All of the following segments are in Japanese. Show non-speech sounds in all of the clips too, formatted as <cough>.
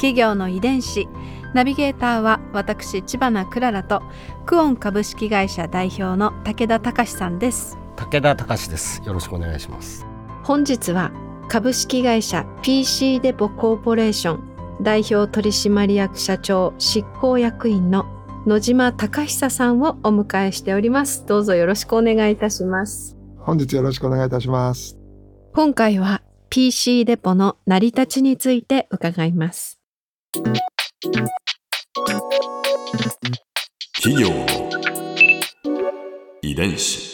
企業の遺伝子。ナビゲーターは私千葉なクララとクオン株式会社代表の武田隆さんです。武田隆です。よろしくお願いします。本日は株式会社 PC デポコーポレーション代表取締役社長執行役員の野島隆久さんをお迎えしております。どうぞよろしくお願いいたします。本日よろしくお願いいたします。今回は PC デポの成り立ちについて伺います企業の遺伝子。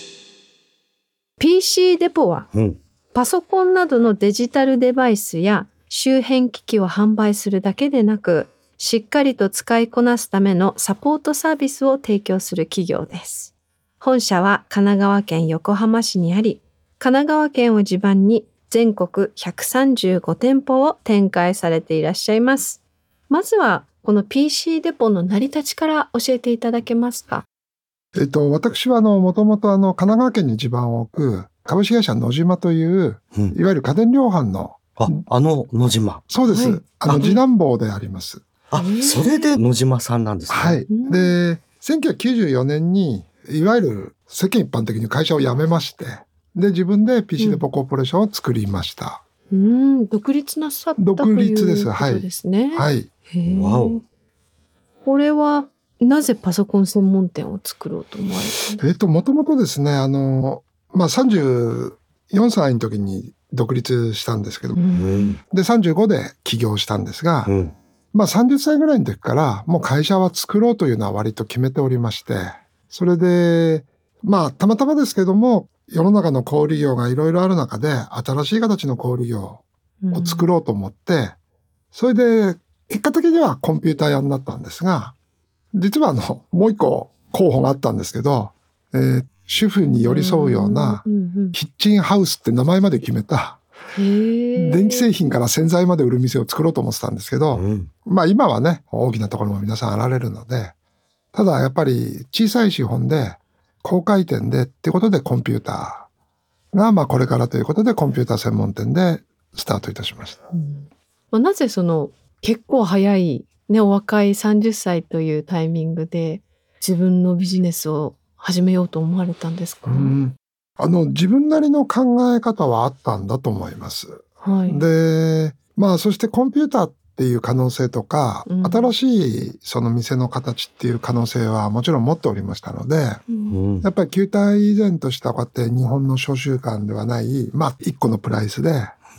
PC デポはうんパソコンなどのデジタルデバイスや周辺機器を販売するだけでなくしっかりと使いこなすためのサポートサービスを提供する企業です。本社は神奈川県横浜市にあり、神奈川県を地盤に全国135店舗を展開されていらっしゃいます。まずはこの PC デポの成り立ちから教えていただけますか？えっと、私はあの、もともとあの、神奈川県に地盤を置く株式会社野島という、うんいわゆる家電量販の、ああの野島そうです。はいあの、あ次男坊であります。あそれで野島さんなんですねはい。うんで、1994年に、いわゆる世間一般的に会社を辞めまして、で、自分で PC デポコーポレーションを作りました。うん、独立なさったという独立ですはいことですね。はい。へえわお。これはなぜパソコン専門店を作ろうと思われたんですえっと、もともとですね、あの、まあ、34歳の時に独立したんですけど、か、うん。で、35で起業したんですが、うん。まあ30歳ぐらいの時からもう会社は作ろうというのは割と決めておりまして、それで、まあたまたまですけども、世の中の小売業がいろいろある中で新しい形の小売業を作ろろうと思って、それで結果的にはコンピューター屋になったんですが、実はあの、もう一個候補があったんですけど、えー主婦に寄り添うようなキッチンハウスって名前まで決めた電電気製品から洗剤まで売る店を作ろうと思ってたんですけど、うん。まあ今はね、大きなところも皆さんあられるので、ただやっぱり小さい資本で、高回転でってことでコンピューターが、まあこれからということでコンピューター専門店でスタートいたしました。まあ、なぜその結構早い、ね、お若い30歳というタイミングで自分のビジネスを始めようと思われたんですか、あの、自分なりの考え方はあったんだと思います。はい、で、まあそしてコンピューターっていう可能性とか、うん。新しいその店の形っていう可能性はもちろん持っておりましたので、うん。うんやっぱり球体以前としたこうやって日本の商習慣ではない、まあ一個のプライスで、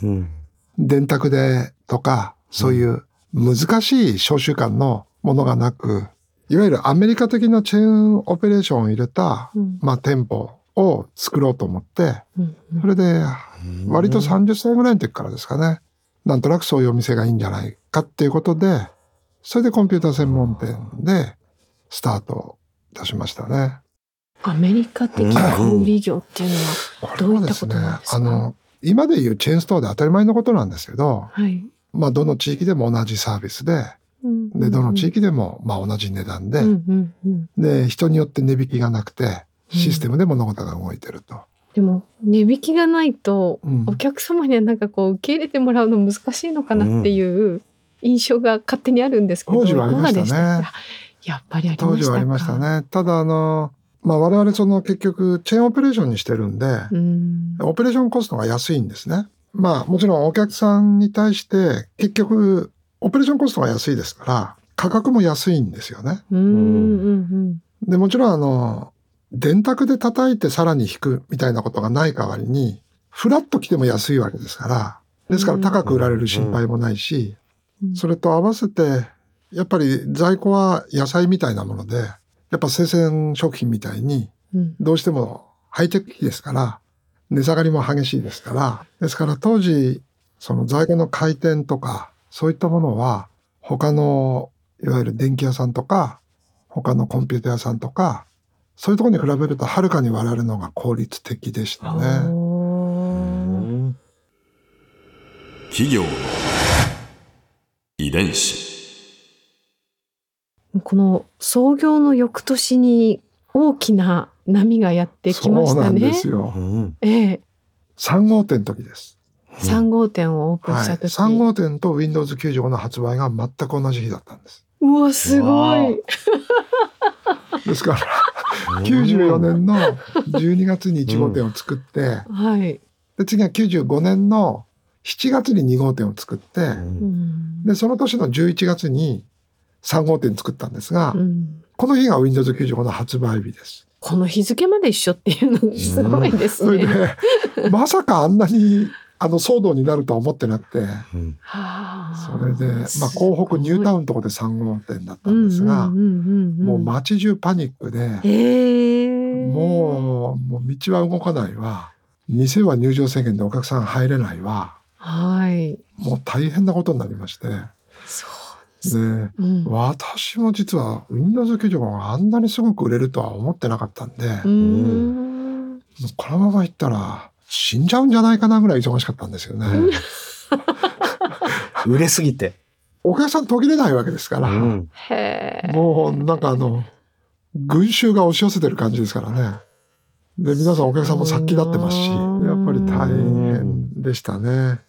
うん。電卓でとか、そういう難しい商習慣のものがなく、いわゆるアメリカ的なチェーンオペレーションを入れた、うん。まあ店舗を作ろうと思って、それで割と30歳ぐらいの時からですかね、なんとなくそういうお店がいいんじゃないかっていうことで、それでコンピューター専門店でスタートいたしましたね。アメリカ的小売業っていうのはどういったことなんですか？あの、今でいうチェーンストアで当たり前のことなんですけど、はい、まあどの地域でも同じサービスで、で、どの地域でもまあ同じ値段で、で、人によって値引きがなくて、システムで物事が動いてると。でも値引きがないとうん。お客様にはなんかこう受け入れてもらうの難しいのかなっていう印象が勝手にあるんですけど、当時はありましたね。やっぱりありましたか。当時はありました。ね。ただあの、まあ我々その結局チェーンオペレーションにしてるんで、うん。オペレーションコストが安いんですね。まあもちろんお客さんに対して結局オペレーションコストが安いですから価格も安いんですよね。でもちろんあの電卓で叩いてさらに引くみたいなことがない代わりにフラッと来ても安いわけですからですから高く売られる心配もないし、うん。それと合わせてやっぱり在庫は野菜みたいなものでやっぱ生鮮食品みたいにうん。どうしてもハイテク機ですから、値下がりも激しいですから、ですから当時、その在庫の回転とか、そういったものは、他のいわゆる電気屋さんとか、他のコンピュータ屋さんとか、そういうところに比べるとはるかに我々の方が効率的でしたね。うん企業の遺伝子。この創業の翌年に大きな波がやってきましたねそうなんで。すよ。うんええ、3号店の時です。3号店をオープンはい。した時、3号店と Windows 95の発売が全く同じ日だったんです。うわすごい。<laughs> ですから、94年の12月に1号店を作って、はい。で次は95年の7月に2号店を作って、うんで、その年の11月に3号店作ったんですが、うんこの日が Windows 95の発売日です。この日付まで一緒っていうのすごいですね。で、まさかあんなにあの騒動になるとは思ってなくて、うんはあそれで、まあ、港北ニュータウンのとこで3号店だったんですが、もう街中パニックで、もう、もう道は動かないわ。店は入場制限でお客さん入れないわ。はい。もう大変なことになりまして。そう。で、うん。私も実は Windows 95があんなにすごく売れるとは思ってなかったんで、うもん。うこのままいったら死んじゃうんじゃないかなぐらい忙しかったんですよね。<laughs> 売れすぎて。お客さん途切れないわけですから、うんへえ。もうなんかあの、群衆が押し寄せてる感じですからね。で、皆さんお客さんも殺気立ってますし、やっぱり大変でしたね。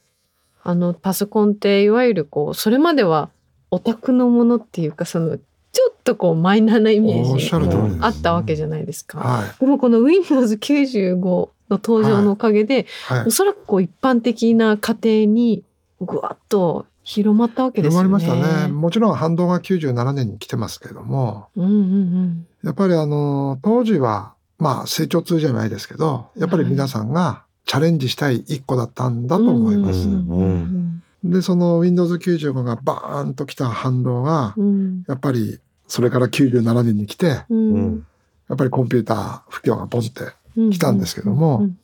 あのパソコンっていわゆるこうそれまではオタクのものっていうかそのちょっとこうマイナーなイメージしゃる通りです。あったわけじゃないですか。はでもこの Windows95 の登場のおかげで、い。はいお。そらくこう一般的な家庭にぐわっと広まったわけです広よね。まりましたね。もちろん反動が97年に来てますけれども、うんうんやっぱりあの、当時は、まあ成長痛じゃないですけど、やっぱり皆さんがチャレンジしたい一個だったんだうん。と思います。うんうんで、その Windows 95がバーンと来た反動が、うん。やっぱりそれから97年に来て、うん。うんやっぱりコンピューター不況がボンってうん。来たんですけどもうん。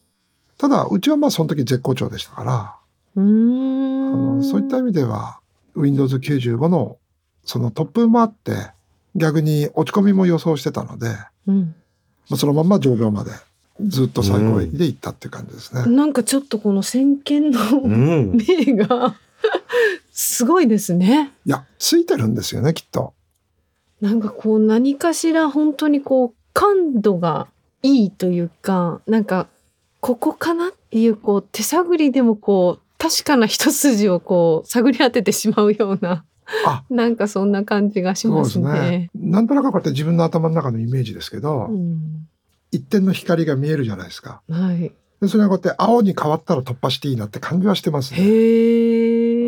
ただ、うちはまあその時絶好調でしたから、そういった意味では Windows 95のその突風もあって、逆に落ち込みも予想してたので、うん。まあそのまんま上場までずっと最高益で行ったっていう感じですね。なんかちょっとこの先見のうん。<laughs> 明がすごいですね。いや、ついてるんですよね、きっと。なんかこう何かしら本当にこう感度がいいというかなんかここかなっていうこう手探りでもこう確かな一筋をこう探り当ててしまうようなあ <laughs> なんかそんな感じがしまそうですすねね。。なんとなくこうやって自分の頭の中のイメージですけど、うん一点の光が見えるじゃないですか。はい。でそれがこうやって青に変わったら突破していいなって感じはしてますね。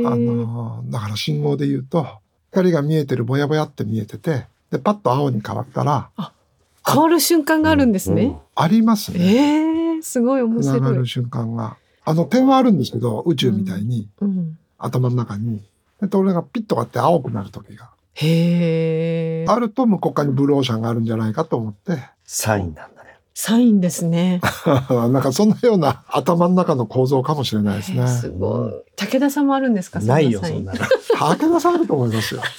あのだから信号で言うと光が見えてるぼやぼやって見えててでパッと青に変わったら変わる瞬間があるんですね。ありますね。ええすごい面白い。つながる瞬間が。あの点はあるんですけど宇宙みたいに、うん、頭の中に。でそれがピッとこうやって青くなる時がへえ。あると向こう側にブルーオーシャンがあるんじゃないかと思ってサインなん。サインですね。<laughs> なんかそんなような頭の中の構造かもしれないですね。すごい。武田さんもあるんですか。ないよ、そんなの。武田さんあると思いますよ。<laughs>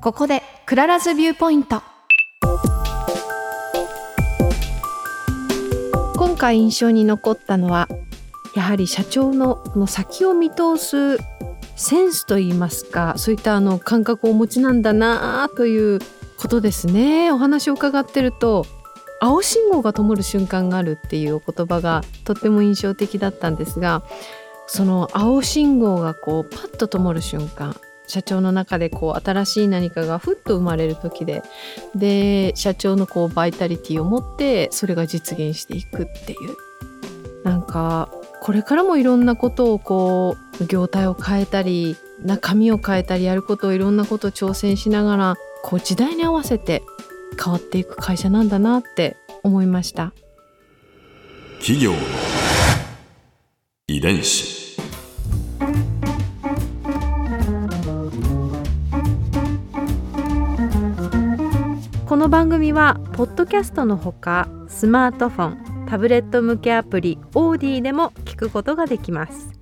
ここで Clara's Viewpoint 今回印象に残ったのはやはり社長のこの先を見通すセンスといいますかそういったあの感覚をお持ちなんだなということですね。お話を伺ってると青信号が灯る瞬間があるっていうお言葉がとっても印象的だったんですがその青信号がこうパッと灯る瞬間社長の中でこう新しい何かがふっと生まれる時でで社長のこうバイタリティを持ってそれが実現していくっていう。なんかこれからもいろんなことをこう業態を変えたり中身を変えたりやることをいろんなことを挑戦しながらこう時代に合わせて変わっていく会社なんだなって思いました。企業の遺伝子この番組はポッドキャストのほかスマートフォンタブレット向けアプリオーディでも聞くことができます